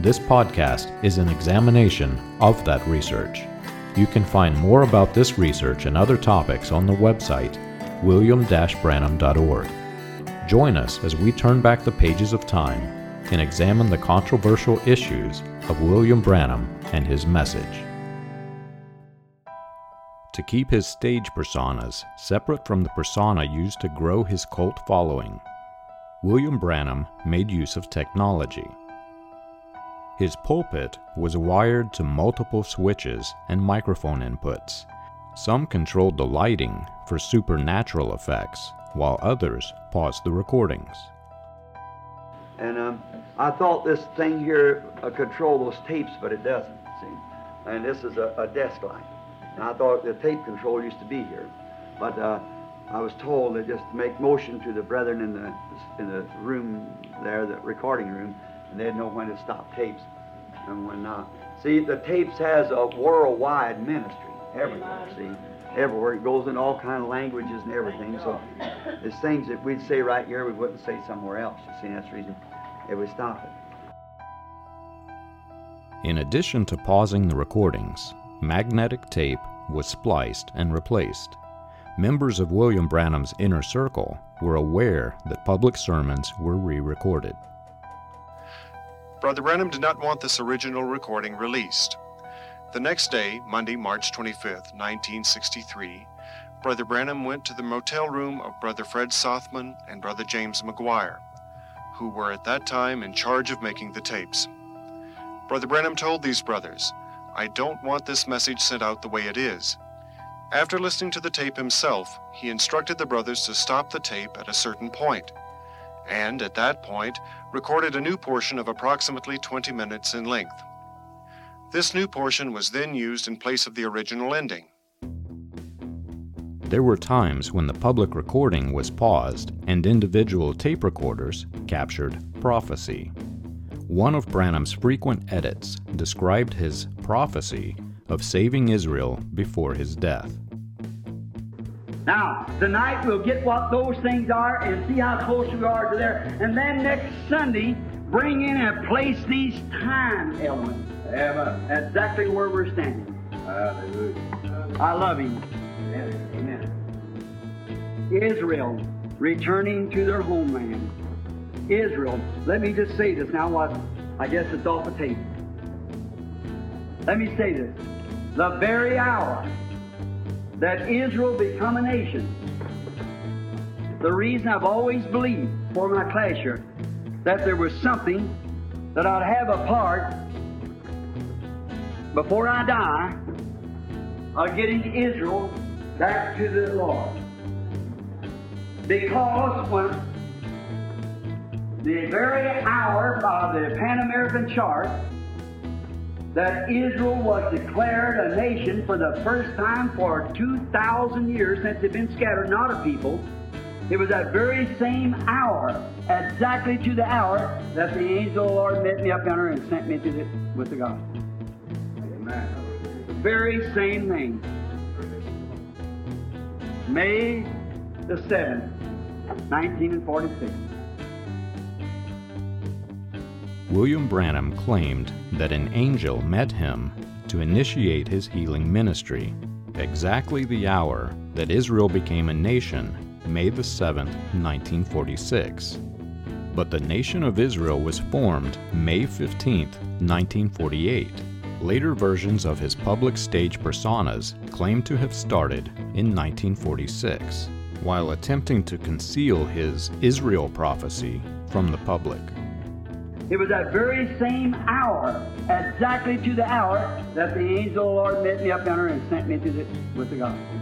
This podcast is an examination of that research. You can find more about this research and other topics on the website william-branham.org. Join us as we turn back the pages of time and examine the controversial issues of William Branham and his message. To keep his stage personas separate from the persona used to grow his cult following, William Branham made use of technology. His pulpit was wired to multiple switches and microphone inputs. Some controlled the lighting for supernatural effects, while others paused the recordings. And um, I thought this thing here uh, control those tapes, but it doesn't. See, and this is a, a desk light. And I thought the tape control used to be here, but uh, I was told to just make motion to the brethren in the in the room there, the recording room, and they'd know when to stop tapes and when not. See, the tapes has a worldwide ministry everywhere. See, everywhere it goes in all kind of languages and everything. So there's things that we'd say right here we wouldn't say somewhere else. You see, that's the reason it would stop it. In addition to pausing the recordings, magnetic tape was spliced and replaced. Members of William Branham's inner circle were aware that public sermons were re recorded. Brother Branham did not want this original recording released. The next day, Monday, March 25, 1963, Brother Branham went to the motel room of Brother Fred Sothmann and Brother James McGuire, who were at that time in charge of making the tapes. Brother Branham told these brothers, I don't want this message sent out the way it is. After listening to the tape himself, he instructed the brothers to stop the tape at a certain point, and at that point, recorded a new portion of approximately 20 minutes in length. This new portion was then used in place of the original ending. There were times when the public recording was paused and individual tape recorders captured prophecy. One of Branham's frequent edits described his prophecy of saving Israel before his death. Now, tonight we'll get what those things are and see how close we are to there. And then next Sunday, bring in and place these time elements. Amen. Exactly where we're standing. Hallelujah. I love him. Amen. Israel returning to their homeland. Israel. Let me just say this now. What I guess it's off the tape. Let me say this: the very hour that Israel become a nation. The reason I've always believed for my class that there was something that I'd have a part before I die of getting Israel back to the Lord. Because when the very hour of the Pan American chart that Israel was declared a nation for the first time for 2,000 years since they'd been scattered, not a people. It was that very same hour, exactly to the hour, that the angel of the Lord met me up yonder and sent me to the, with the gospel. Amen. The very same thing. May the 7th, 1946. William Branham claimed that an angel met him to initiate his healing ministry, exactly the hour that Israel became a nation, May the 7th, 1946. but the nation of Israel was formed May 15, 1948. Later versions of his public stage personas claim to have started in 1946, while attempting to conceal his Israel prophecy from the public. It was that very same hour, exactly to the hour, that the angel of the Lord met me up yonder and sent me to the, with the gospel.